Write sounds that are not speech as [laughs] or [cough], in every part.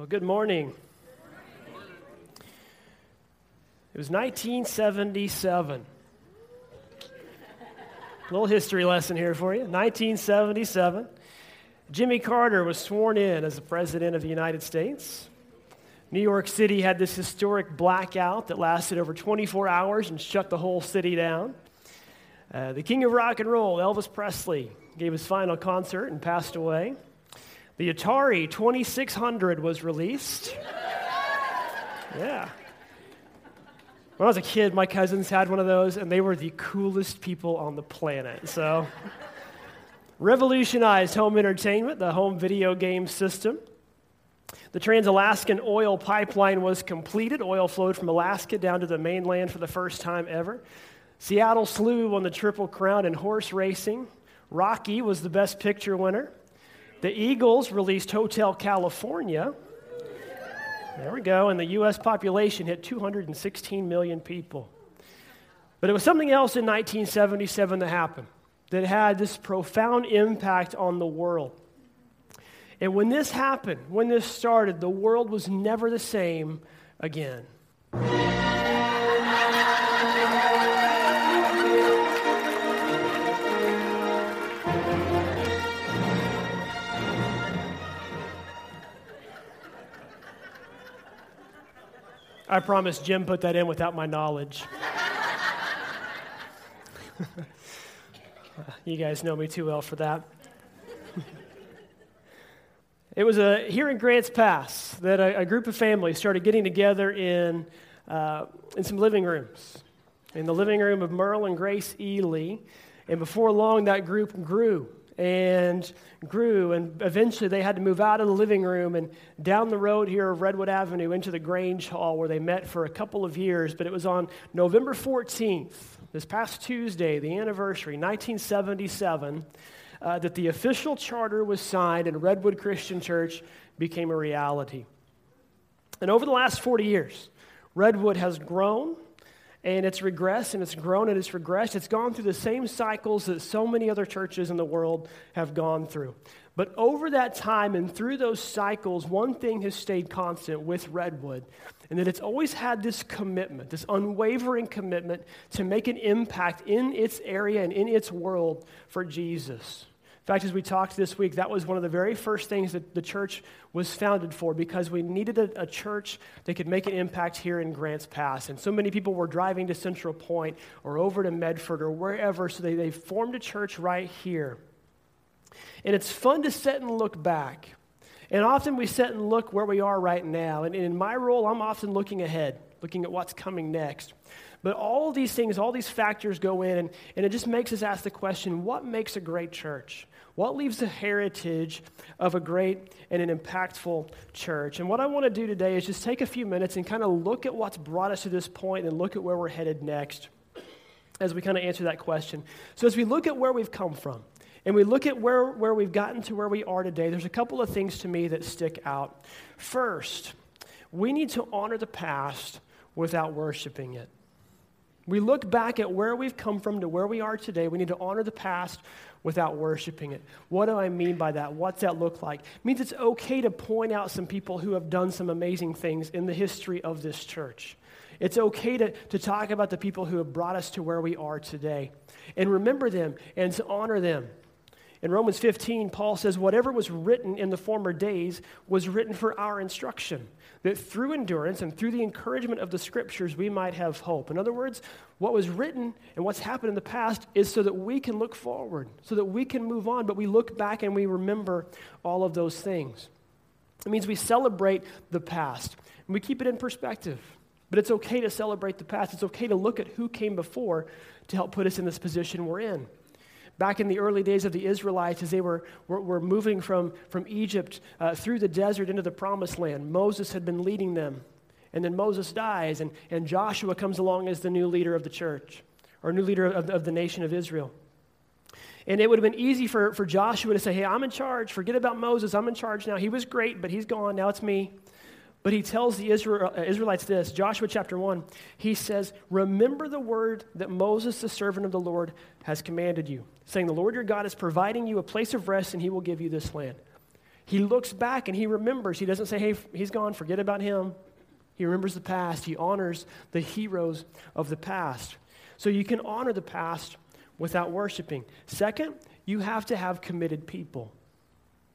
Well, good morning. It was 1977. A little history lesson here for you. 1977. Jimmy Carter was sworn in as the President of the United States. New York City had this historic blackout that lasted over 24 hours and shut the whole city down. Uh, the king of rock and roll, Elvis Presley, gave his final concert and passed away. The Atari 2600 was released. Yeah. When I was a kid, my cousins had one of those, and they were the coolest people on the planet. So, revolutionized home entertainment, the home video game system. The Trans Alaskan oil pipeline was completed. Oil flowed from Alaska down to the mainland for the first time ever. Seattle Slew won the Triple Crown in horse racing. Rocky was the best picture winner. The Eagles released Hotel California. There we go. And the U.S. population hit 216 million people. But it was something else in 1977 that happened that had this profound impact on the world. And when this happened, when this started, the world was never the same again. I promise Jim put that in without my knowledge. [laughs] you guys know me too well for that. it was a, here in Grants Pass that a, a group of families started getting together in, uh, in some living rooms. In the living room of Merle and Grace Ely. And before long, that group grew and grew. And eventually they had to move out of the living room and down the road here of Redwood Avenue into the Grange Hall where they met for a couple of years. But it was on November 14th, this past Tuesday, the anniversary, 1977, uh, that the official charter was signed and Redwood Christian Church became a reality. And over the last 40 years, Redwood has grown and it's regressed and it's grown and it's regressed. It's gone through the same cycles that so many other churches in the world have gone through. But over that time and through those cycles, one thing has stayed constant with Redwood, and that it's always had this commitment, this unwavering commitment to make an impact in its area and in its world for Jesus. In fact, as we talked this week, that was one of the very first things that the church was founded for because we needed a, a, church that could make an impact here in Grants Pass. And so many people were driving to Central Point or over to Medford or wherever, so they, they formed a church right here. And it's fun to sit and look back. And often we sit and look where we are right now. And in my role, I'm often looking ahead, looking at what's coming next. But all these things, all these factors go in, and, and it just makes us ask the question what makes a great church? What leaves the heritage of a great and an impactful church? And what I want to do today is just take a few minutes and kind of look at what's brought us to this point and look at where we're headed next as we kind of answer that question. So, as we look at where we've come from, and we look at where, where we've gotten to where we are today, there's a couple of things to me that stick out. First, we need to honor the past without worshiping it. We look back at where we've come from to where we are today. We need to honor the past without worshiping it. What do I mean by that? What's that look like? It means it's okay to point out some people who have done some amazing things in the history of this church. It's okay to, to talk about the people who have brought us to where we are today and remember them and to honor them. In Romans 15, Paul says, Whatever was written in the former days was written for our instruction, that through endurance and through the encouragement of the scriptures we might have hope. In other words, what was written and what's happened in the past is so that we can look forward, so that we can move on, but we look back and we remember all of those things. It means we celebrate the past and we keep it in perspective. But it's okay to celebrate the past. It's okay to look at who came before to help put us in this position we're in. Back in the early days of the Israelites, as they were, were, were moving from, from Egypt uh, through the desert into the promised land, Moses had been leading them. And then Moses dies, and, and Joshua comes along as the new leader of the church, or new leader of, of the nation of Israel. And it would have been easy for, for Joshua to say, Hey, I'm in charge. Forget about Moses. I'm in charge now. He was great, but he's gone. Now it's me. But he tells the uh, Israelites this Joshua chapter 1. He says, Remember the word that Moses, the servant of the Lord, has commanded you, saying, The Lord your God is providing you a place of rest, and he will give you this land. He looks back and he remembers. He doesn't say, hey, he's gone, forget about him. He remembers the past. He honors the heroes of the past. So you can honor the past without worshiping. Second, you have to have committed people.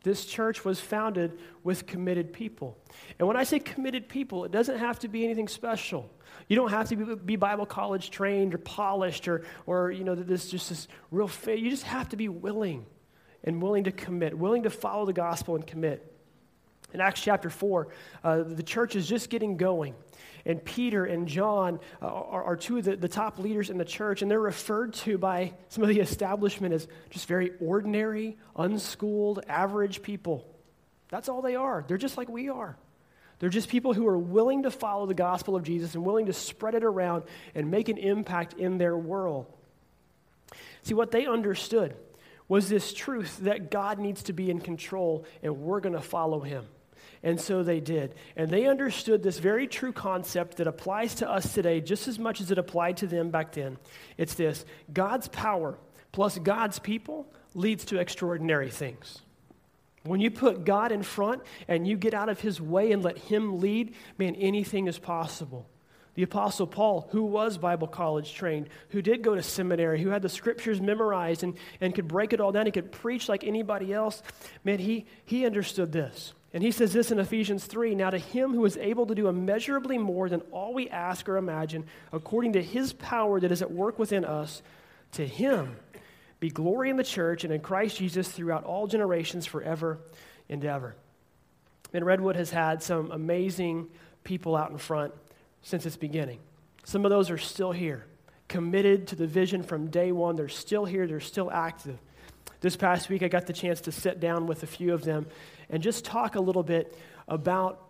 This church was founded with committed people. And when I say committed people, it doesn't have to be anything special. You don't have to be Bible college trained or polished or, or you know, this just this real faith. You just have to be willing and willing to commit, willing to follow the gospel and commit. In Acts chapter 4, uh, the church is just getting going. And Peter and John uh, are, are, two of the, the top leaders in the church, and they're referred to by some of the establishment as just very ordinary, unschooled, average people. That's all they are. They're just like we are. They're just people who are willing to follow the gospel of Jesus and willing to spread it around and make an impact in their world. See, what they understood was this truth that God needs to be in control and we're going to follow him. And so they did. And they understood this very true concept that applies to us today just as much as it applied to them back then. It's this God's power plus God's people leads to extraordinary things. When you put God in front and you get out of his way and let him lead, man, anything is possible. The Apostle Paul, who was Bible college trained, who did go to seminary, who had the scriptures memorized and, and could break it all down, he could preach like anybody else, man, he, he understood this. And he says this in Ephesians 3 Now to him who is able to do immeasurably more than all we ask or imagine, according to his power that is at work within us, to him be glory in the church and in Christ Jesus throughout all generations, forever and ever. And Redwood has had some amazing people out in front since its beginning. Some of those are still here, committed to the vision from day one. They're still here, they're still active. This past week, I got the chance to sit down with a few of them and just talk a little bit about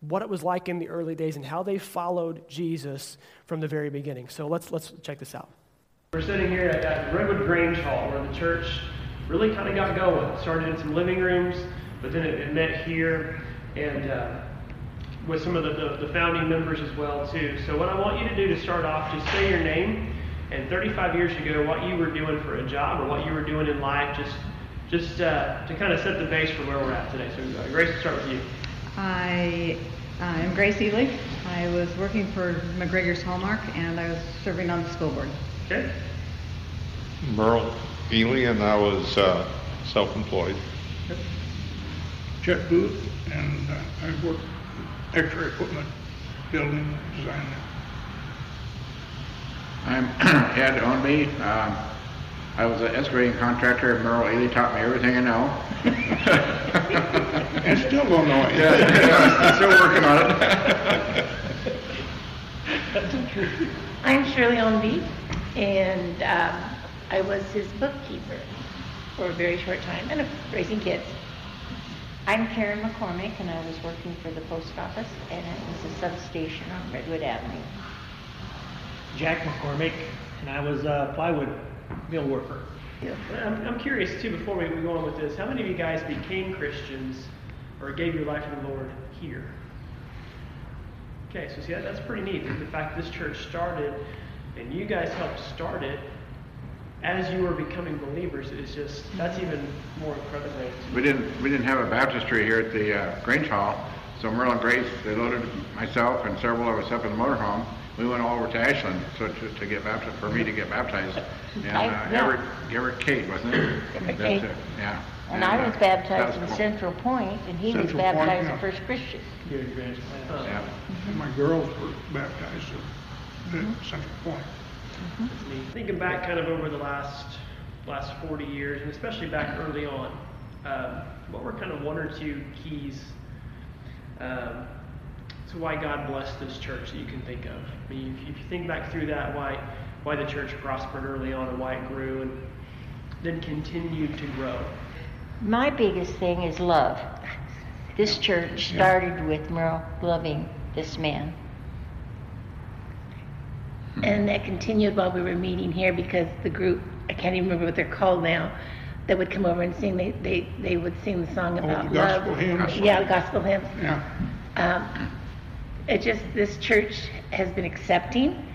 what it was like in the early days and how they followed Jesus from the very beginning. So let's, let's check this out. We're sitting here at, at Redwood Grange Hall where the church really kind of got going. Started in some living rooms, but then it, it met here and uh, with some of the, the, the founding members as well too. So what I want you to do to start off, just say your name and 35 years ago what you were doing for a job or what you were doing in life, just just uh, to kind of set the base for where we're at today. So, uh, Grace, we'll start with you. I am Grace Ely. I was working for McGregor's Hallmark, and I was serving on the school board. Okay. Merle Ely, and I was uh, self-employed. Chet Booth, and uh, I worked X-ray equipment, building, design. I'm [clears throat] Ed Onby. Um, I was an excavating contractor, and Merle Ely taught me everything I know. and still don't know it. Yeah, yeah, still working on it. I'm Shirley Onby, and um, I was his bookkeeper for a very short time, and raising kids. I'm Karen McCormick, and I was working for the post office, and it was a substation on Redwood Avenue. Jack McCormick, and I was a plywood mill worker. Yeah. I'm, I'm curious too, before we, we go on with this, how many of you guys became Christians or gave your life to the Lord here? Okay, so see, that, that's pretty neat. The fact this church started and you guys helped start it as you were becoming believers is just, that's even more incredible. We didn't, we didn't have a baptistry here at the uh, Grange Hall, so Merle and Grace, they loaded myself and several of us up in the motorhome we went all over to Ashland so to, to get baptized, for me to get baptized. [laughs] And uh, yeah. Everett, Everett Kate, wasn't it? Everett Kate. it, Yeah. And I was baptized that in cool. Central Point, and he was Central Point, baptized yeah. the first Christian. Yeah. And my girls were baptized at Mm-hmm. Central Point. Thinking back kind of over the last last 40 years, and especially back early on, um, what were kind of one or two keys um, to why God blessed this church that you can think of? I mean, if, if you think back through that, why why the church prospered early on and why it grew and then continued to grow. My biggest thing is love. This church started with Merle loving this man. And that continued while we were meeting here because the group, I can't even remember what they're called now, that would come over and sing, they, they, they would sing the song about Oh, the gospel love. hymns. Yeah, gospel hymns. Yeah. Um, it just, this church has been accepting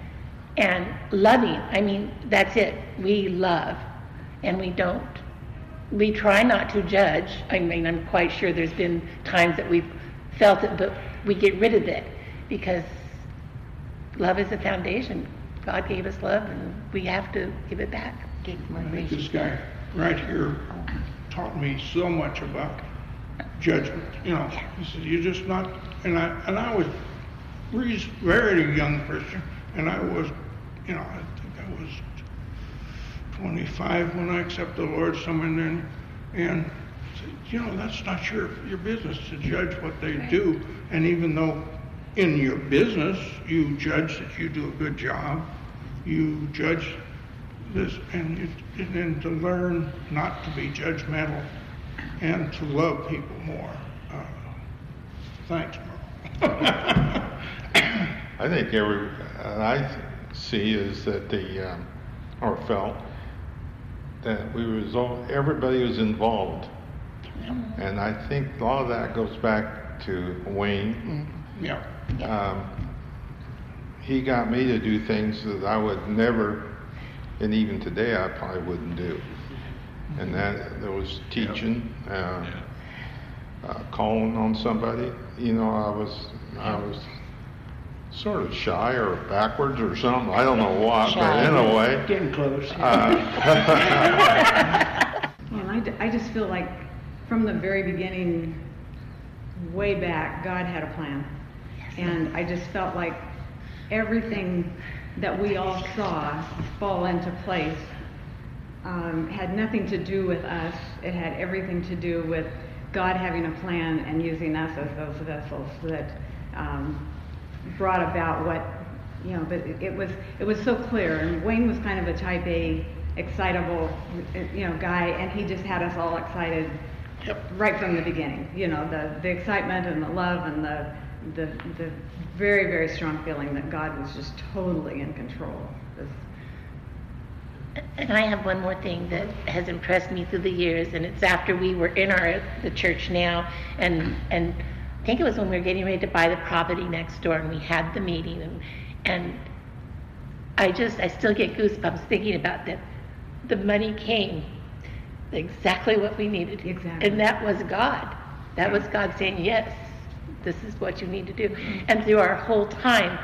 and loving. I mean, that's it. We love and we don't we try not to judge. I mean, I'm quite sure there's been times that we've felt it, but we get rid of it because love is the foundation. God gave us love, and we have to give it back. I think this guy right here taught me so much about judgment. You know, he said, "You're just not." And I and I was very young Christian, and I was, you know, I think I was 25 when I accepted the Lord, somewhere in there, and said, you know, that's not your your business to judge what they do. And even though in your business you judge that you do a good job, you judge this, and, it, and then to learn not to be judgmental and to love people more. Uh, thanks, Merle. [laughs] [coughs] I think every, and I see is that the, um, or felt, that we was all, everybody was involved. And I think a lot of that goes back to Wayne. yeah. Um, he got me to do things that I would never, and even today I probably wouldn't do. And that there was teaching, uh, uh, calling on somebody. You know, I was I was sort of shy or backwards or something. I don't know what, but in a way. Getting close. [laughs] And I, d- I just feel like from the very beginning, way back, God had a plan. And I just felt like everything that we all saw fall into place um, had nothing to do with us. It had everything to do with God having a plan and using us as those vessels that um, brought about what you know. But it, it was it was so clear. And Wayne was kind of a Type A, excitable, you know, guy, and he just had us all excited right from the beginning. You know, the the excitement and the love and the the the very very strong feeling that God was just totally in control. And I have one more thing that has impressed me through the years, and it's after we were in our the church now, and and I think it was when we were getting ready to buy the property next door, and we had the meeting, and and I just I still get goosebumps thinking about that. The money came exactly what we needed, Exactly. and that was God. That was God saying yes, this is what you need to do. And through our whole time,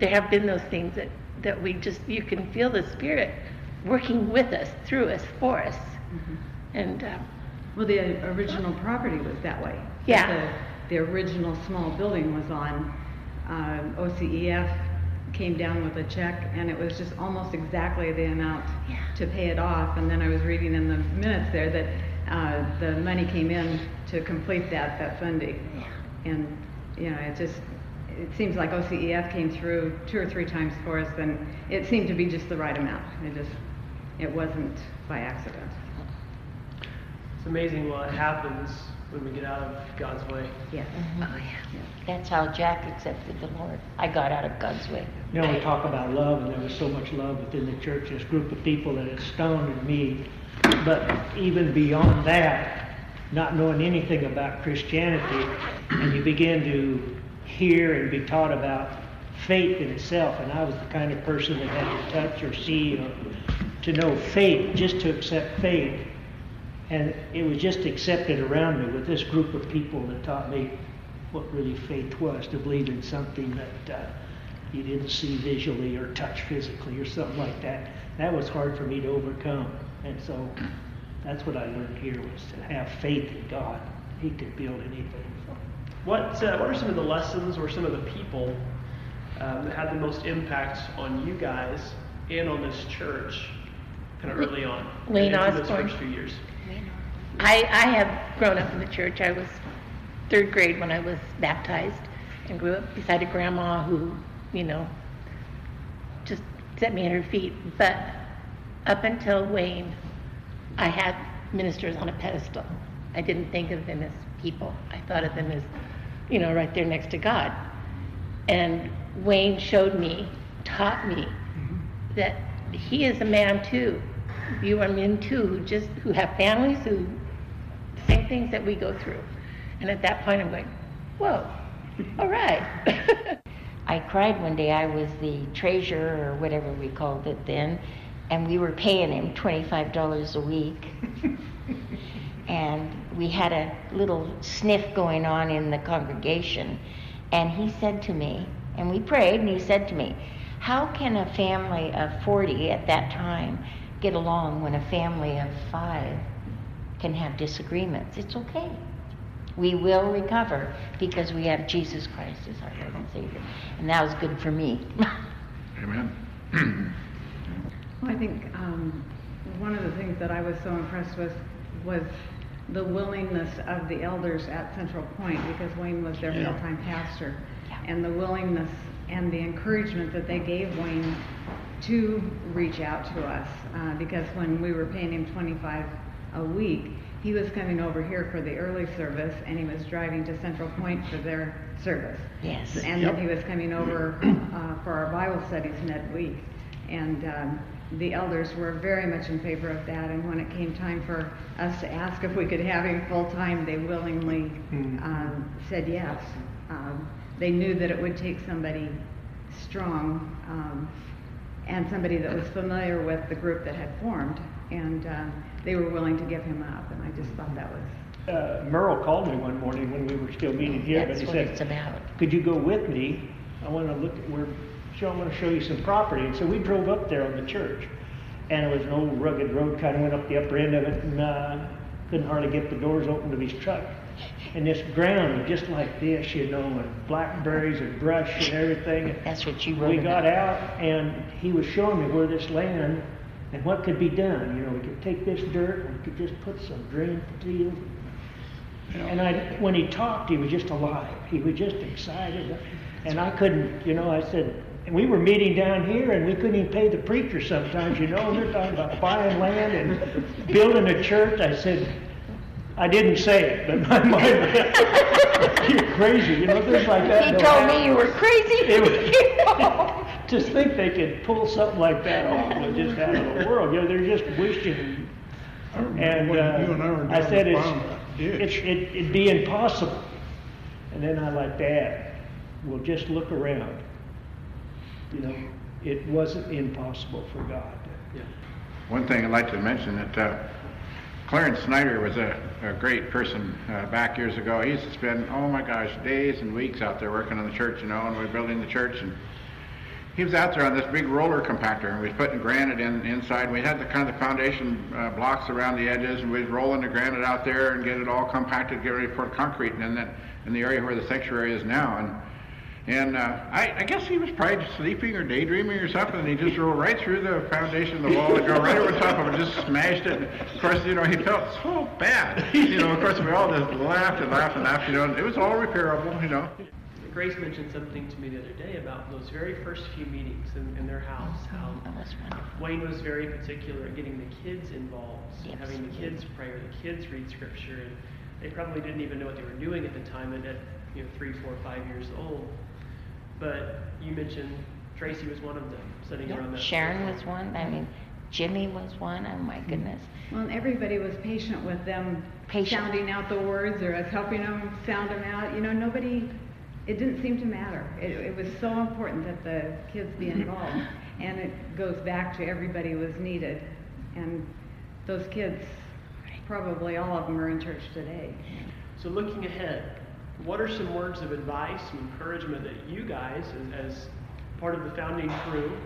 there have been those things that, that we just, you can feel the Spirit working with us, through us, for us. And, um, Well, the original property was that way. Yeah. The, the original small building was on, um, OCEF came down with a check and it was just almost exactly the amount Yeah. to pay it off. And then I was reading in the minutes there that, uh, the money came in to complete that, that funding. And, you know, it just, it seems like OCEF came through two or three times for us and it seemed to be just the right amount. It just, it wasn't by accident. It's amazing what happens when we get out of God's way. Yes. Mm-hmm. oh yeah. That's how Jack accepted the Lord. I got out of God's way. You know, we talk about love, and there was so much love within the church, this group of people that astounded me. But even beyond that, not knowing anything about Christianity, and you begin to hear and be taught about faith in itself, and I was the kind of person that had to touch or see or to know faith, just to accept faith. And it was just accepted around me with this group of people that taught me what really faith was, to believe in something that uh, you didn't see visually or touch physically or something like that. That was hard for me to overcome. And so that's what I learned here was to have faith in God. He could build anything. What, uh, what are some of the lessons or some of the people um, that had the most impact on you guys and on this church kind of early on? Wayne and through those Osborne. first few years. I, I have grown up in the church. I was third grade when I was baptized and grew up beside a grandma who, you know, just set me at her feet. But up until Wayne, I had ministers on a pedestal. I didn't think of them as people. I thought of them as, you know, right there next to God. And Wayne showed me, taught me that he is a man too. You are men too, who just who have families who same things that we go through. And at that point, I'm going, whoa, all right. [laughs] I cried one day. I was the treasurer or whatever we called it then, and we were paying him $25 a week. [laughs] and we had a little sniff going on in the congregation. And he said to me, and we prayed, and he said to me, How can a family of 40 at that time get along when a family of five can have disagreements? It's okay. We will recover because we have Jesus Christ as our Lord and Savior. And that was good for me. Amen. Well, I think um, one of the things that I was so impressed with was the willingness of the elders at Central Point because Wayne was their Yeah. full-time pastor, and the willingness and the encouragement that they gave Wayne to reach out to us uh, because when we were paying him 25 a week, he was coming over here for the early service and he was driving to Central Point for their service. Yes. And Yep. then he was coming over uh, for our Bible studies midweek. And um, the elders were very much in favor of that. And when it came time for us to ask if we could have him full time, they willingly um, said yes. Um, they knew that it would take somebody strong um, and somebody that was familiar with the group that had formed. And um, they were willing to give him up. And I just thought that was Uh, Merle called me one morning when we were still meeting here, but he what said, it's about. could you go with me? I want to look at where, show, I want to show you some property. And so we drove up there on the church. And it was an old rugged road, kind of went up the upper end of it and, uh, couldn't hardly get the doors open of his truck. And this ground was just like this, you know, and blackberries and brush and everything. That's what you wrote We got about. out and he was showing me where this land and what could be done. You know, we could take this dirt and we could just put some drain fields and I, when he talked, he was just alive. He was just excited. And I couldn't, you know, I said, and we were meeting down here and we couldn't even pay the preacher sometimes, you know, and they're talking about buying land and building a church. I said, I didn't say it, but my [laughs] mind went, you're crazy, you know, things like that. He don't told happen. me you were crazy. It was- [laughs] [laughs] just think they could pull something like that off was just out of the world. You know, they're just wishing I and uh, you and I were I said it's, bottom of that it's, it- it'd be impossible. And then I like, Dad, we'll just look around. You know, it wasn't impossible for God. Yeah. One thing I'd like to mention that uh, Clarence Snyder was a, a great person uh, back years ago. He used to spend, oh my gosh, days and weeks out there working on the church, you know, and we were building the church. And he was out there on this big roller compactor, and we was putting granite in inside. We had the kind of the foundation uh, blocks around the edges, and we was rolling the granite out there and get it all compacted, get ready for concrete, and then in the area where the sanctuary is now. And and uh, I, I guess he was probably sleeping or daydreaming or something, and he just rolled right through the foundation of the wall and go right over top of it, just smashed it. And Of course, you know, he felt so bad. You know, of course, we all just laughed and laughed and laughed, you know, and it was all repairable, you know. Grace mentioned something to me the other day about those very first few meetings in, in their house, how mm-hmm. was. Wayne was very particular at getting the kids involved, Yes. having the kids pray or the kids read scripture, and they probably didn't even know what they were doing at the time, and at you know three, four, five years old. But you mentioned Tracy was one of them, sitting Yeah, around that. Sharon was one. I mean, Jimmy was one. Oh my mm-hmm. goodness. Well, everybody was patient with them Patient. sounding out the words or us helping them sound them out. You know, nobody, it didn't seem to matter. It, it was so important that the kids be involved. And it goes back to everybody was needed. And those kids, probably all of them are in church today. So looking ahead, what are some words of advice, and encouragement that you guys, as, as part of the founding crew,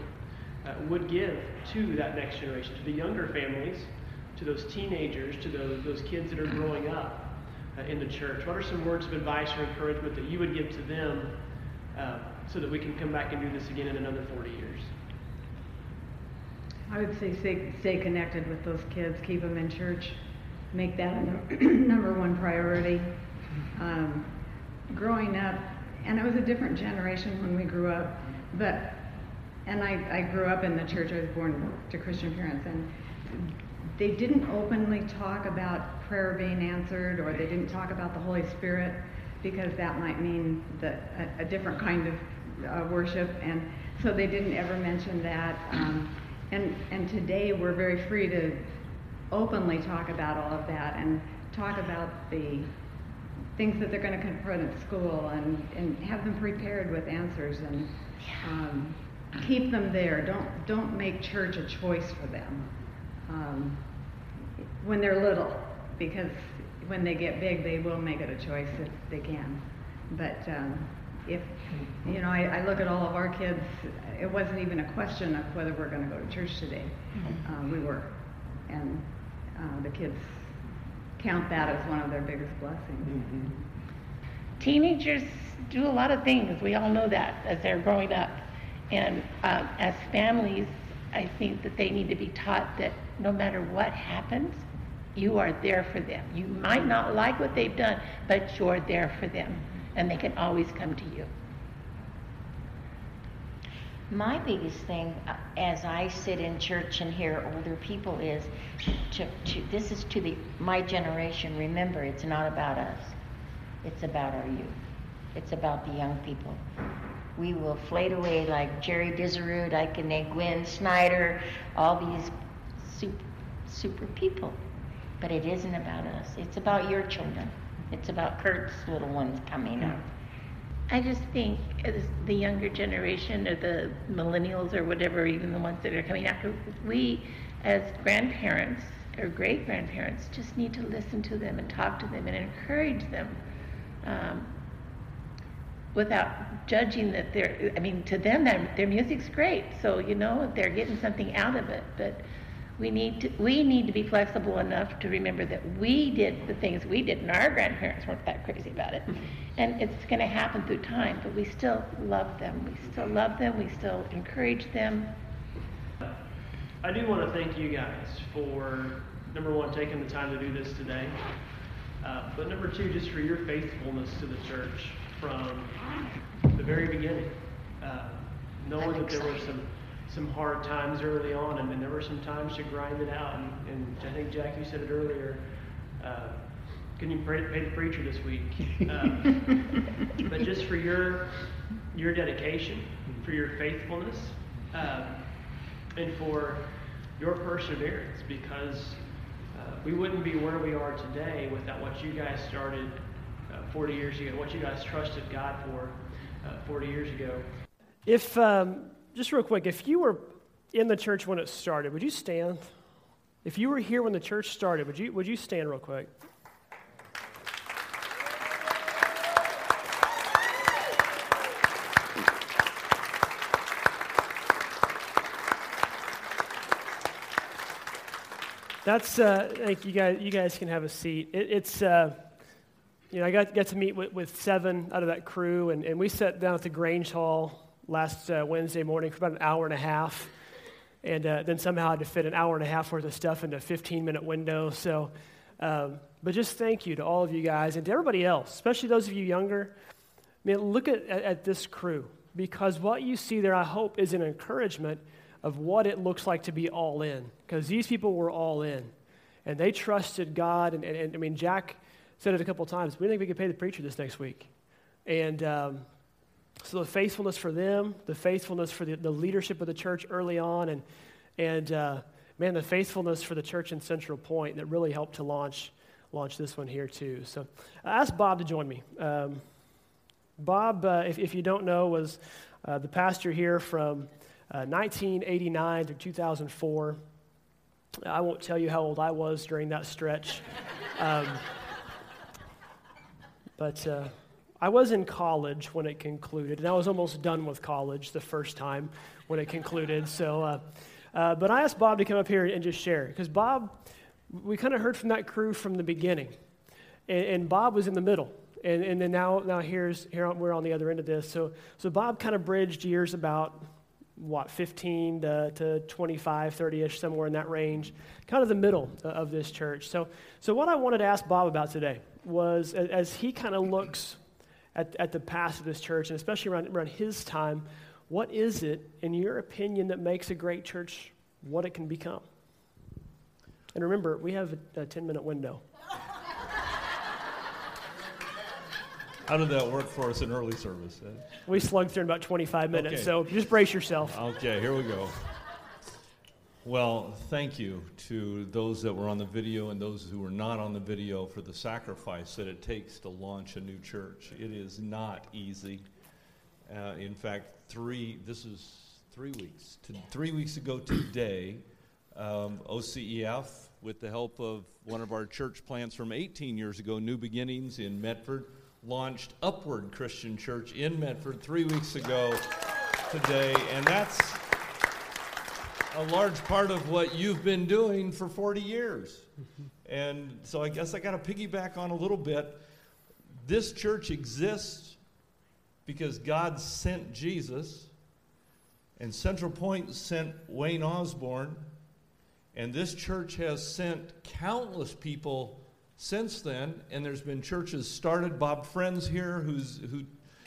uh, would give to that next generation, to the younger families, to those teenagers, to those, those kids that are growing up in the church? What are some words of advice or encouragement that you would give to them uh, so that we can come back and do this again in another 40 years? I would say stay, stay connected with those kids, keep them in church, make that a [clears throat] number one priority. Um, growing up, and it was a different generation when we grew up, but, and I, I grew up in the church, I was born to Christian parents, and they didn't openly talk about prayer being answered, or they didn't talk about the Holy Spirit, because that might mean that a, a different kind of uh, worship, and so they didn't ever mention that. Um, and and today we're very free to openly talk about all of that and talk about the things that they're going to confront at school and, and have them prepared with answers and um, keep them there. Don't don't make church a choice for them um, when they're little, because when they get big, they will make it a choice if they can. But um, if you know, I, I look at all of our kids. It wasn't even a question of whether we're going to go to church today. Uh, we were, and uh, the kids count that as one of their biggest blessings. Teenagers do a lot of things. We all know that as they're growing up. And um, as families, I think that they need to be taught that no matter what happens, you are there for them. You might not like what they've done, but you're there for them. And they can always come to you. My biggest thing, uh, as I sit in church and hear older people, is to, to this is to the my generation. Remember, it's not about us; it's about our youth. It's about the young people. We will flate away like Jerry Disarud, Ike and Gwen Snyder, all these super, super people. But it isn't about us. It's about your children. It's about Kurt's little ones coming up. I just think as the younger generation or the millennials or whatever, even the ones that are coming after, we as grandparents or great grandparents just need to listen to them and talk to them and encourage them um, without judging that they're, I mean, to them, their, their music's great. So, you know, they're getting something out of it. But we need to we need to be flexible enough to remember that we did the things we did and our grandparents weren't that crazy about it. Mm-hmm. And it's going to happen through time but we still love them. We still love them. We still encourage them. I do want to thank you guys for number one taking the time to do this today, uh, but number two just for your faithfulness to the church from the very beginning, uh, knowing that there were some some hard times early on, and, and there were some times to grind it out. And, and I think Jack, you said it earlier. Uh, can you pray, pay the preacher this week? Uh, [laughs] but just for your your dedication, for your faithfulness, uh, and for your perseverance, because we wouldn't be where we are today without what you guys started uh, 40 years ago, what you guys trusted God for uh, 40 years ago. If um, just real quick, if you were in the church when it started, would you stand? If you were here when the church started, would you, would you stand real quick? That's, uh, thank you guys, you guys can have a seat. It, it's, uh, you know, I got, got to meet with, with seven out of that crew, and, and we sat down at the Grange Hall last uh, Wednesday morning for about an hour and a half. And uh, then somehow I had to fit an hour and a half worth of stuff into a 15 minute window. So, um, but just thank you to all of you guys and to everybody else, especially those of you younger. I mean, look at, at, at this crew because what you see there, I hope, is an encouragement of what it looks like to be all in. Because these people were all in and they trusted God. And, and, and I mean, Jack said it a couple times. We think we could pay the preacher this next week. And um, so the faithfulness for them, the faithfulness for the, the leadership of the church early on, and, and uh, man, the faithfulness for the church in Central Point that really helped to launch, launch this one here too. So I asked Bob to join me. Um, Bob, uh, if, if you don't know, was uh, the pastor here from 1989 uh, to 2004. I won't tell you how old I was during that stretch. [laughs] Um, but uh, I was in college when it concluded, and I was almost done with college the first time when it concluded. So, uh, uh, but I asked Bob to come up here and just share because Bob, we kind of heard from that crew from the beginning, and, and Bob was in the middle, and, and then now now here's here we're on the other end of this. So so Bob kind of bridged years about what 15 to, to 25 30ish somewhere in that range kind of the middle of this church so so what i wanted to ask bob about today was as, as he kind of looks at, at the past of this church, and especially around, around his time, what is it, in your opinion, that makes a great church what it can become? And remember, we have a, a 10 minute window. How did that work for us in early service? We slugged through in about 25 minutes, okay. so just brace yourself. Okay, here we go. Well, thank you to those that were on the video and those who were not on the video for the sacrifice that it takes to launch a new church. It is not easy. Uh, in fact, three, this is three weeks. To, three weeks ago today, um, OCEF, with the help of one of our church plants from 18 years ago, New Beginnings in Medford, launched Upward Christian Church in Medford three weeks ago today. And that's a large part of what you've been doing for 40 years. And so I guess I got to piggyback on a little bit. This church exists because God sent Jesus, and Central Point sent Wayne Osborne, and this church has sent countless people since then. And there's been churches started. Bob Friends here, who's who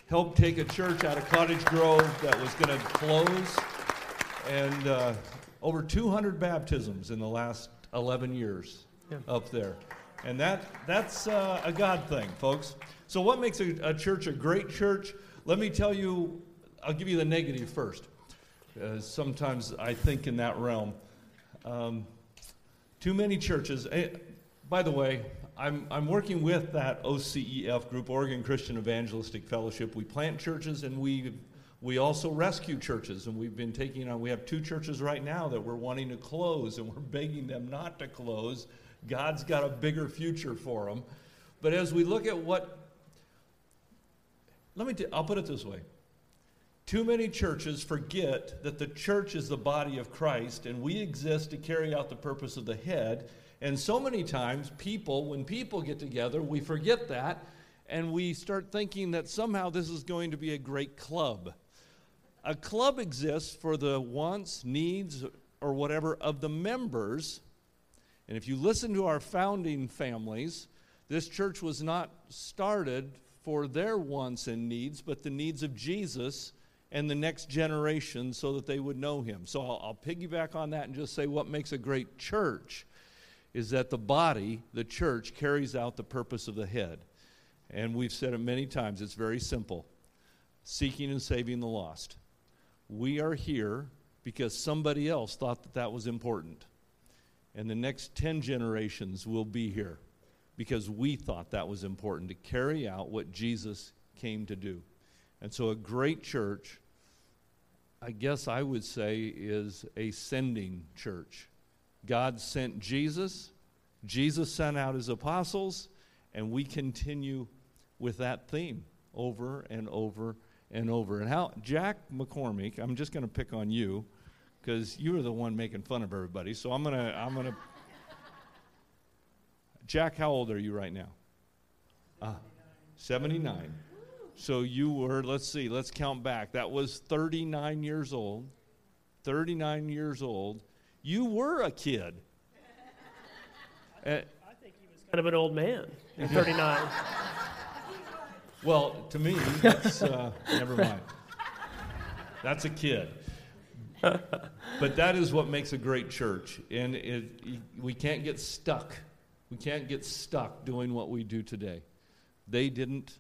helped take a church out of Cottage Grove that was going to close, and uh, over 200 baptisms in the last 11 years Yeah. up there. And that, that's uh, a God thing, folks. So, what makes a, a church a great church? Let me tell you, I'll give you the negative first. Uh, sometimes I think in that realm. Um, too many churches. By the way, I'm, I'm working with that OCEF group, Oregon Christian Evangelistic Fellowship. We plant churches and we, we also rescue churches. And we've been taking on, we have two churches right now that we're wanting to close and we're [laughs] begging them not to close. God's got a bigger future for them. But as we look at what, let me, t- I'll put it this way. Too many churches forget that the church is the body of Christ and we exist to carry out the purpose of the head. And so many times, people, when people get together, we forget that and we start thinking that somehow this is going to be a great club. A club exists for the wants, needs, or whatever of the members. And if you listen to our founding families, this church was not started for their wants and needs, but the needs of Jesus and the next generation so that they would know him. So I'll, I'll piggyback on that and just say what makes a great church is that the body, the church, carries out the purpose of the head. And we've said it many times, it's very simple seeking and saving the lost. We are here because somebody else thought that that was important. And the next 10 generations will be here because we thought that was important to carry out what Jesus came to do. And so, a great church, I guess I would say, is a sending church. God sent Jesus, Jesus sent out his apostles, and we continue with that theme over and over and over. And how Jack McCormick, I'm just going to pick on you because you were the one making fun of everybody. So I'm going to I'm going [laughs] to Jack, how old are you right now? Ah, 79. So you were, let's see, let's count back. That was 39 years old. 39 years old. You were a kid. Uh, I think he was kind of an old man in 39. well, to me, that's, uh, never mind. That's a kid. but that is what makes a great church. And it, we can't get stuck. We can't get stuck doing what we do today. They didn't.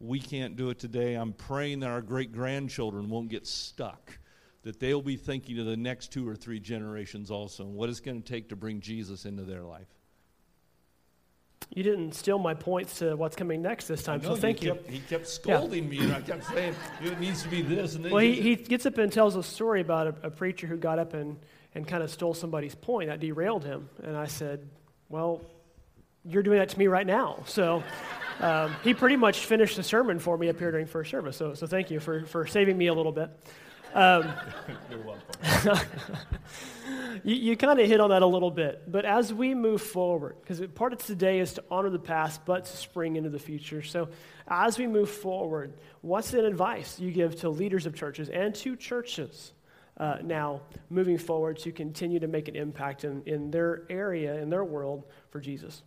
We can't do it today. I'm praying that our great grandchildren won't get stuck, that they'll be thinking of the next two or three generations also and what it's going to take to bring Jesus into their life. You didn't steal my points to what's coming next this time, I so thank he you. Kept, he kept scolding me, and I kept saying, it needs to be this. And then Well, he, he gets up and tells a story about a, a preacher who got up and, and kind of stole somebody's point that derailed him. And I said, Well, you're doing that to me right now. So [laughs] um, he pretty much finished the sermon for me up here during first service. So, so thank you for, for saving me a little bit. Um, [laughs] [laughs] you, you kind of hit on that a little bit. But as we move forward, because part of today is to honor the past, but to spring into the future. So as we move forward, what's an advice you give to leaders of churches and to churches uh, now moving forward to continue to make an impact in, in their area, in their world for Jesus?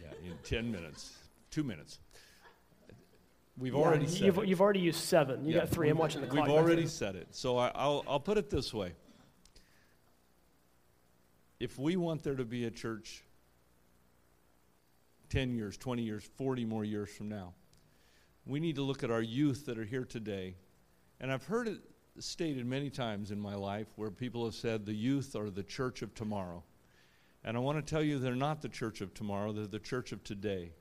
Yeah, in 10 minutes, two minutes. We've Yeah, already said you've, it. you've already used seven. You Yeah, got three. I'm watching the clock. We've already said it. So I, I'll, I'll put it this way. If we want there to be a church 10 years, 20 years, 40 more years from now, we need to look at our youth that are here today. And I've heard it stated many times in my life where people have said the youth are the church of tomorrow. And I want to tell you they're not the church of tomorrow, they're the church of today.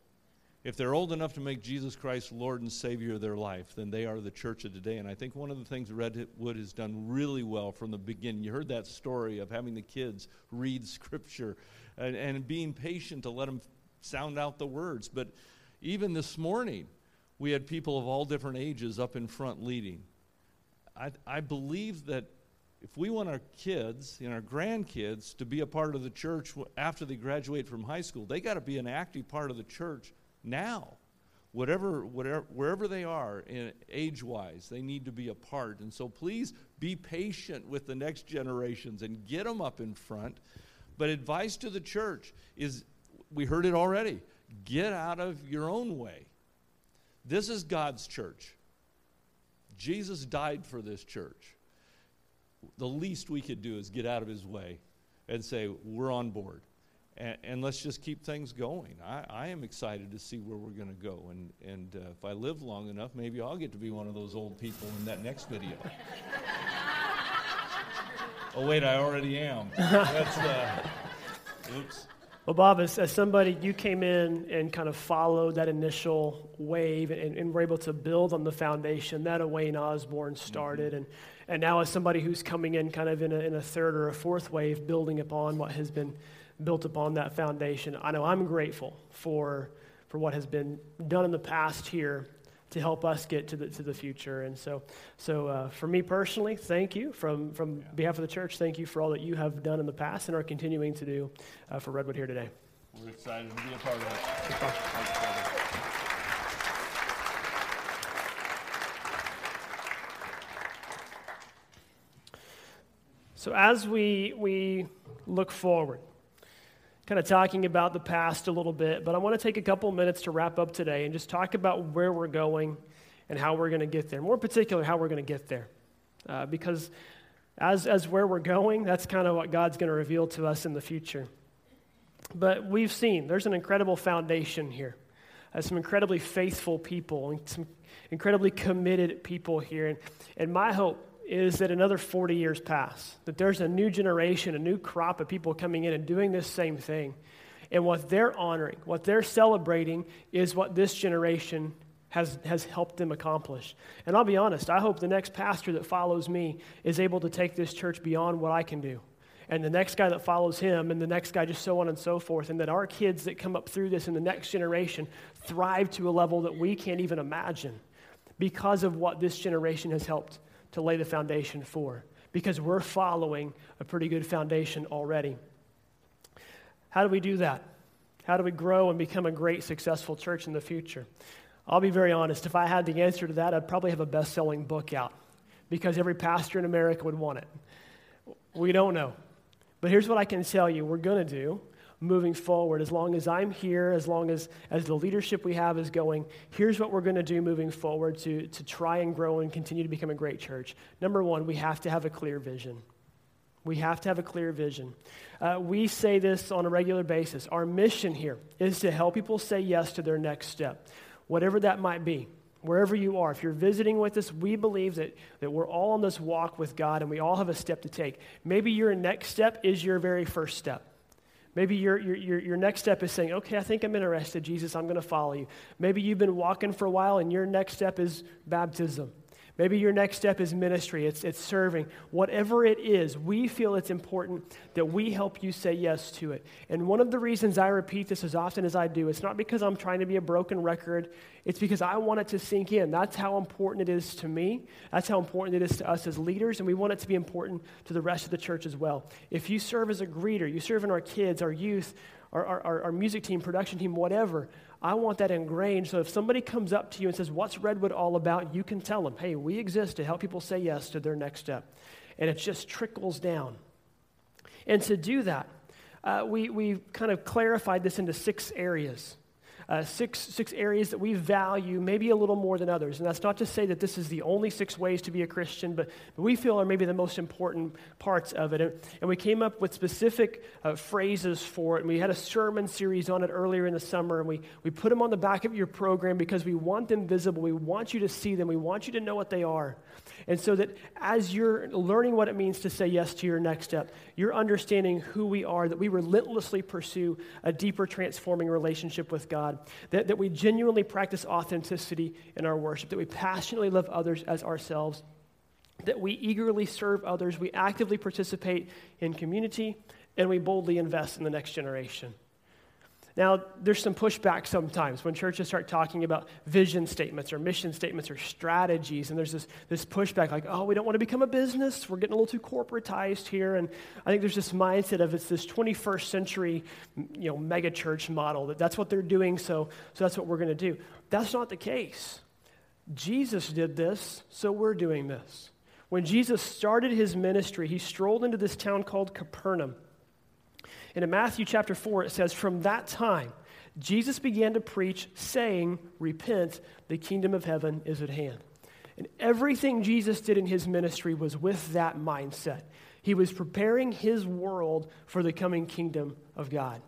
If they're old enough to make Jesus Christ Lord and Savior of their life, then they are the church of today. And I think one of the things Redwood has done really well from the beginning, you heard that story of having the kids read Scripture and, and being patient to let them sound out the words. But even this morning, we had people of all different ages up in front leading. I, I believe that if we want our kids and our grandkids to be a part of the church after they graduate from high school, they got to be an active part of the church now. Whatever, whatever, wherever they are age wise, they need to be a part. And so please be patient with the next generations and get them up in front. But advice to the church is we heard it already get out of your own way. This is God's church. Jesus died for this church. The least we could do is get out of his way and say, We're on board and, and, let's just keep things going. I, I am excited to see where we're going to go. And, and uh, if I live long enough, maybe I'll get to be one of those old people in that next video. [laughs] oh, wait, I already am. That's, uh, oops. Well, Bob, as, as, somebody, you came in and kind of followed that initial wave and, and were able to build on the foundation that Wayne Osborne started. Mm-hmm. And, and now, as somebody who's coming in kind of in a, in a third or a fourth wave, building upon what has been built upon that foundation. I know I'm grateful for, for what has been done in the past here to help us get to the, to the future. And so, so uh, for me personally, thank you. From, from yeah. behalf of the church, thank you for all that you have done in the past and are continuing to do uh, for Redwood here today. We're excited to be a part of it. So as we, we look forward, kind of talking about the past a little bit, but I want to take a couple minutes to wrap up today and just talk about where we're going and how we're going to get there. More particular, how we're going to get there. Uh, because as, as where we're going, that's kind of what God's going to reveal to us in the future. But we've seen there's an incredible foundation here. Uh, some incredibly faithful people and some incredibly committed people here. And, and my hope is that another 40 years pass, that there's a new generation, a new crop of people coming in and doing this same thing. And what they're honoring, what they're celebrating, is what this generation has, has helped them accomplish. And I'll be honest, I hope the next pastor that follows me is able to take this church beyond what I can do. And the next guy that follows him, and the next guy, just so on and so forth. And that our kids that come up through this in the next generation thrive to a level that we can't even imagine because of what this generation has helped to lay the foundation for because we're following a pretty good foundation already. How do we do that? How do we grow and become a great, successful church in the future? I'll be very honest. If I had the answer to that, I'd probably have a best selling book out because every pastor in America would want it. We don't know. But here's what I can tell you we're going to do moving forward. As long as I'm here, as long as, as the leadership we have is going, here's what we're going to do moving forward to, to try and grow and continue to become a great church. Number one, we have to have a clear vision. We have to have a clear vision. Uh, we say this on a regular basis. Our mission here is to help people say yes to their next step, whatever that might be wherever you are, if you're visiting with us, we believe that, that we're all on this walk with God and we all have a step to take. Maybe your next step is your very first step. Maybe your, your, your, next step is saying, okay, I think I'm interested, Jesus, I'm going to follow you. Maybe you've been walking for a while and your next step is baptism. Maybe your next step is ministry, it's, it's serving. Whatever it is, we feel it's important that we help you say yes to it. And one of the reasons I repeat this as often as I do, it's not because I'm trying to be a broken record, it's because I want it to sink in. That's how important it is to me. That's how important it is to us as leaders, and we want it to be important to the rest of the church as well. If you serve as a greeter, you serve in our kids, our youth, our, our, our music team, production team, whatever, I want that ingrained so if somebody comes up to you and says, What's Redwood all about? you can tell them, Hey, we exist to help people say yes to their next step. And it just trickles down. And to do that, uh, we, we kind of clarified this into six areas uh, six, six areas that we value maybe a little more than others. And that's not to say that this is the only six ways to be a Christian, but, but we feel are maybe the most important parts of it. And, and we came up with specific uh, phrases for it. And we had a sermon series on it earlier in the summer. And we, we put them on the back of your program because we want them visible. We want you to see them. We want you to know what they are. And so that as you're learning what it means to say yes to your next step, you're understanding who we are, that we relentlessly pursue a deeper transforming relationship with God, that, that we genuinely practice authenticity in our worship, that we passionately love others as ourselves, that we eagerly serve others, we actively participate in community, and we boldly invest in the next generation. Now, there's some pushback sometimes when churches start talking about vision statements or mission statements or strategies, and there's this, this pushback like, oh, we don't want to become a business. We're getting a little too corporatized here. And I think there's this mindset of it's this 21st century, you know, mega church model that that's what they're doing, so, so that's what we're going to do. That's not the case. Jesus did this, so we're doing this. When Jesus started his ministry, he strolled into this town called Capernaum. And in Matthew chapter 4, it says, From that time, Jesus began to preach, saying, Repent, the kingdom of heaven is at hand. And everything Jesus did in his ministry was with that mindset. He was preparing his world for the coming kingdom of God.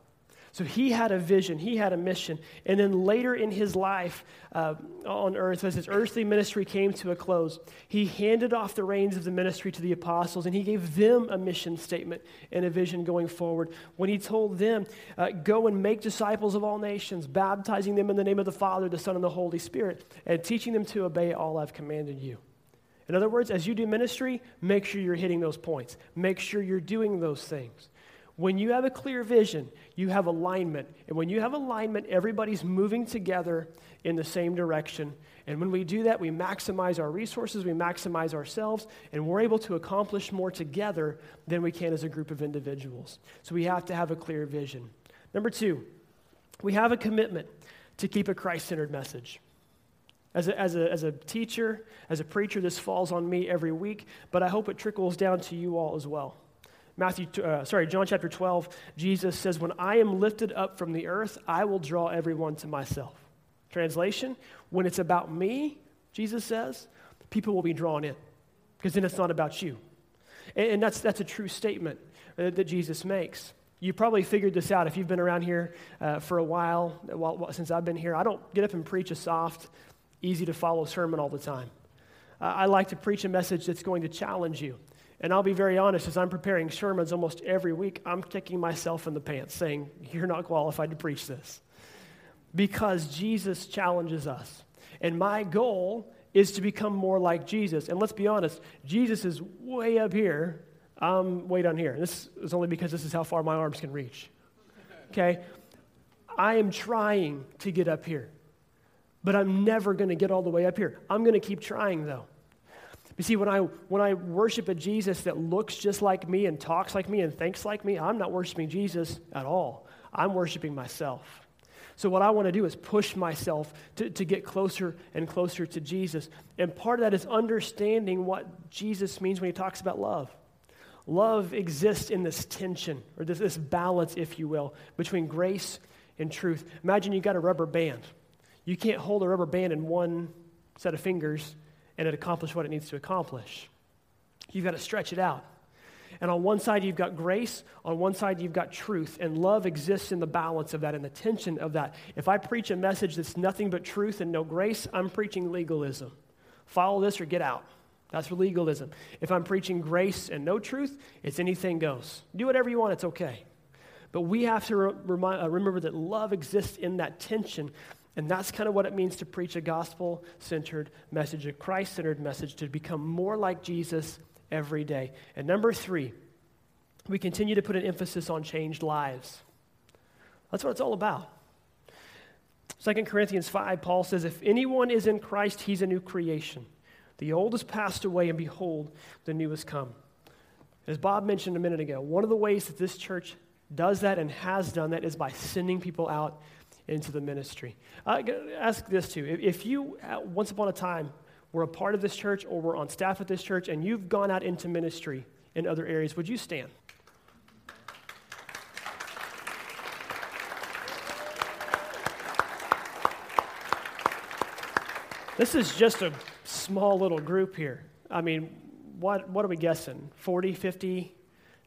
So he had a vision, he had a mission. And then later in his life uh, on earth, as his earthly ministry came to a close, he handed off the reins of the ministry to the apostles and he gave them a mission statement and a vision going forward. When he told them, uh, Go and make disciples of all nations, baptizing them in the name of the Father, the Son, and the Holy Spirit, and teaching them to obey all I've commanded you. In other words, as you do ministry, make sure you're hitting those points. Make sure you're doing those things. When you have a clear vision, you have alignment. And when you have alignment, everybody's moving together in the same direction. And when we do that, we maximize our resources, we maximize ourselves, and we're able to accomplish more together than we can as a group of individuals. So we have to have a clear vision. Number two, we have a commitment to keep a Christ centered message. As a, as, a, as a teacher, as a preacher, this falls on me every week, but I hope it trickles down to you all as well. Matthew, uh, sorry, John chapter 12, Jesus says, When I am lifted up from the earth, I will draw everyone to myself. Translation, when it's about me, Jesus says, people will be drawn in, because then it's not about you. And, and, that's, that's a true statement uh, that Jesus makes. You probably figured this out if you've been around here uh, for a while, while, since I've been here. I don't get up and preach a soft, easy to follow sermon all the time. Uh, I like to preach a message that's going to challenge you. And I'll be very honest, as I'm preparing sermons almost every week, I'm kicking myself in the pants saying, You're not qualified to preach this. Because Jesus challenges us. And my goal is to become more like Jesus. And let's be honest, Jesus is way up here. I'm way down here. This is only because this is how far my arms can reach. Okay? I am trying to get up here, but I'm never going to get all the way up here. I'm going to keep trying, though. You see, when I, when I worship a Jesus that looks just like me and talks like me and thinks like me, I'm not worshiping Jesus at all. I'm worshiping myself. So, what I want to do is push myself to, to get closer and closer to Jesus. And part of that is understanding what Jesus means when he talks about love. Love exists in this tension, or this, this balance, if you will, between grace and truth. Imagine you got a rubber band. You can't hold a rubber band in one set of fingers and it accomplishes what it needs to accomplish. You've got to stretch it out. And on one side, you've got grace. On one side, you've got truth. And love exists in the balance of that and the tension of that. If I preach a message that's nothing but truth and no grace, I'm preaching legalism. Follow this or get out. That's legalism. If I'm preaching grace and no truth, it's anything goes. Do whatever you want, it's okay. But we have to re- remind, uh, remember that love exists in that tension and that's kind of what it means to preach a gospel centered message, a Christ centered message, to become more like Jesus every day. And number three, we continue to put an emphasis on changed lives. That's what it's all about. 2 Corinthians 5, Paul says, If anyone is in Christ, he's a new creation. The old has passed away, and behold, the new has come. As Bob mentioned a minute ago, one of the ways that this church does that and has done that is by sending people out into the ministry. I ask this too. If you, once upon a time, were a part of this church or were on staff at this church and you've gone out into ministry in other areas, would you stand? This is just a small little group here. I mean, what, what are we guessing? 40, 50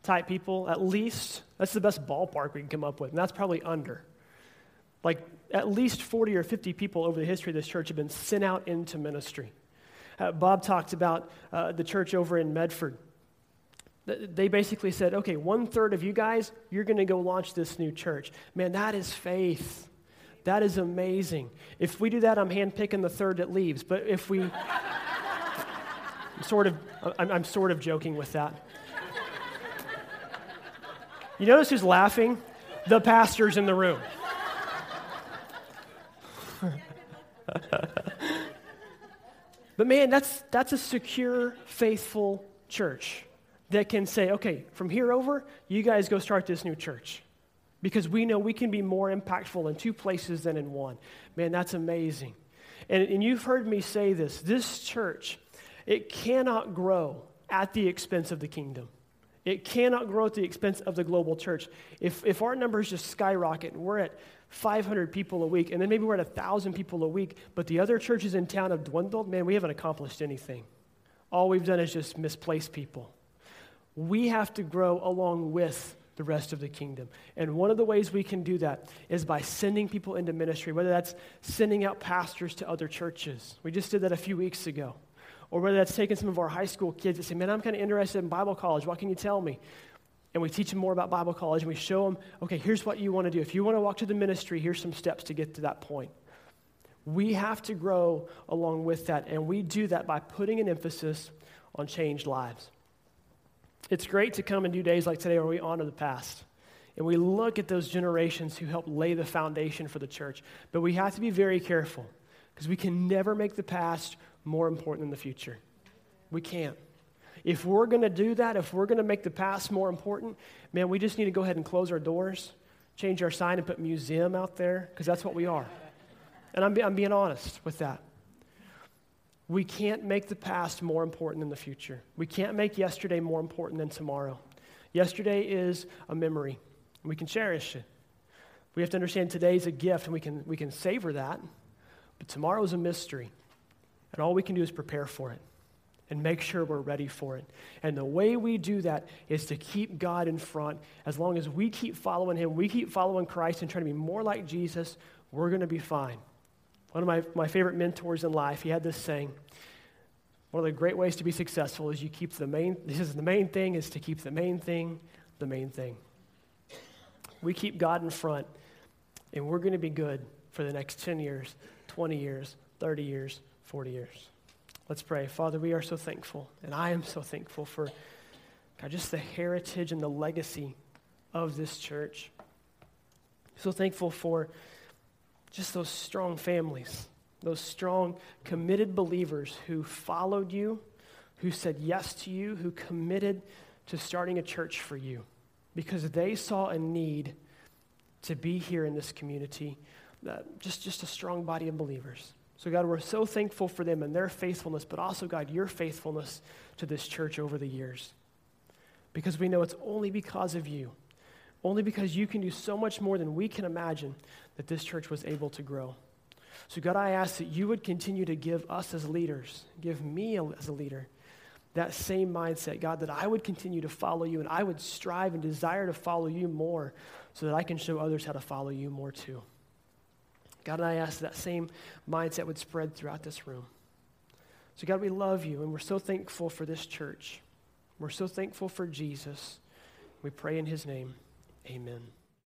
type people at least? That's the best ballpark we can come up with, and that's probably under. Like at least 40 or 50 people over the history of this church have been sent out into ministry. Uh, Bob talked about uh, the church over in Medford. They basically said, okay, one third of you guys, you're going to go launch this new church. Man, that is faith. That is amazing. If we do that, I'm handpicking the third that leaves. But if we, [laughs] I'm sort of, I'm, I'm sort of joking with that. You notice who's laughing? The pastors in the room. [laughs] but man, that's, that's a secure, faithful church that can say, okay, from here over, you guys go start this new church. Because we know we can be more impactful in two places than in one. Man, that's amazing. And, and you've heard me say this this church, it cannot grow at the expense of the kingdom. It cannot grow at the expense of the global church. If, if our numbers just skyrocket, and we're at 500 people a week, and then maybe we're at 1,000 people a week, but the other churches in town have dwindled, man, we haven't accomplished anything. All we've done is just misplace people. We have to grow along with the rest of the kingdom. And one of the ways we can do that is by sending people into ministry, whether that's sending out pastors to other churches. We just did that a few weeks ago. Or whether that's taking some of our high school kids that say, Man, I'm kind of interested in Bible college. What can you tell me? And we teach them more about Bible college and we show them, okay, here's what you want to do. If you want to walk to the ministry, here's some steps to get to that point. We have to grow along with that, and we do that by putting an emphasis on changed lives. It's great to come and do days like today where we honor the past and we look at those generations who helped lay the foundation for the church. But we have to be very careful because we can never make the past more important than the future. We can't. If we're going to do that, if we're going to make the past more important, man, we just need to go ahead and close our doors, change our sign, and put museum out there because that's what we are. And I'm, I'm being honest with that. We can't make the past more important than the future. We can't make yesterday more important than tomorrow. Yesterday is a memory. We can cherish it. We have to understand today's a gift, and we can, we can savor that. But tomorrow is a mystery. And all we can do is prepare for it and make sure we're ready for it. And the way we do that is to keep God in front. As long as we keep following Him, we keep following Christ and trying to be more like Jesus, we're going to be fine. One of my, my favorite mentors in life, he had this saying one of the great ways to be successful is you keep the main, this is the main thing, is to keep the main thing the main thing. We keep God in front, and we're going to be good for the next 10 years, 20 years, 30 years, 40 years. Let's pray. Father, we are so thankful, and I am so thankful for God, just the heritage and the legacy of this church. So thankful for just those strong families, those strong, committed believers who followed you, who said yes to you, who committed to starting a church for you because they saw a need to be here in this community, uh, just, just a strong body of believers. So, God, we're so thankful for them and their faithfulness, but also, God, your faithfulness to this church over the years. Because we know it's only because of you, only because you can do so much more than we can imagine that this church was able to grow. So, God, I ask that you would continue to give us as leaders, give me as a leader, that same mindset, God, that I would continue to follow you and I would strive and desire to follow you more so that I can show others how to follow you more too. God, and I ask that same mindset would spread throughout this room. So, God, we love you, and we're so thankful for this church. We're so thankful for Jesus. We pray in his name. Amen.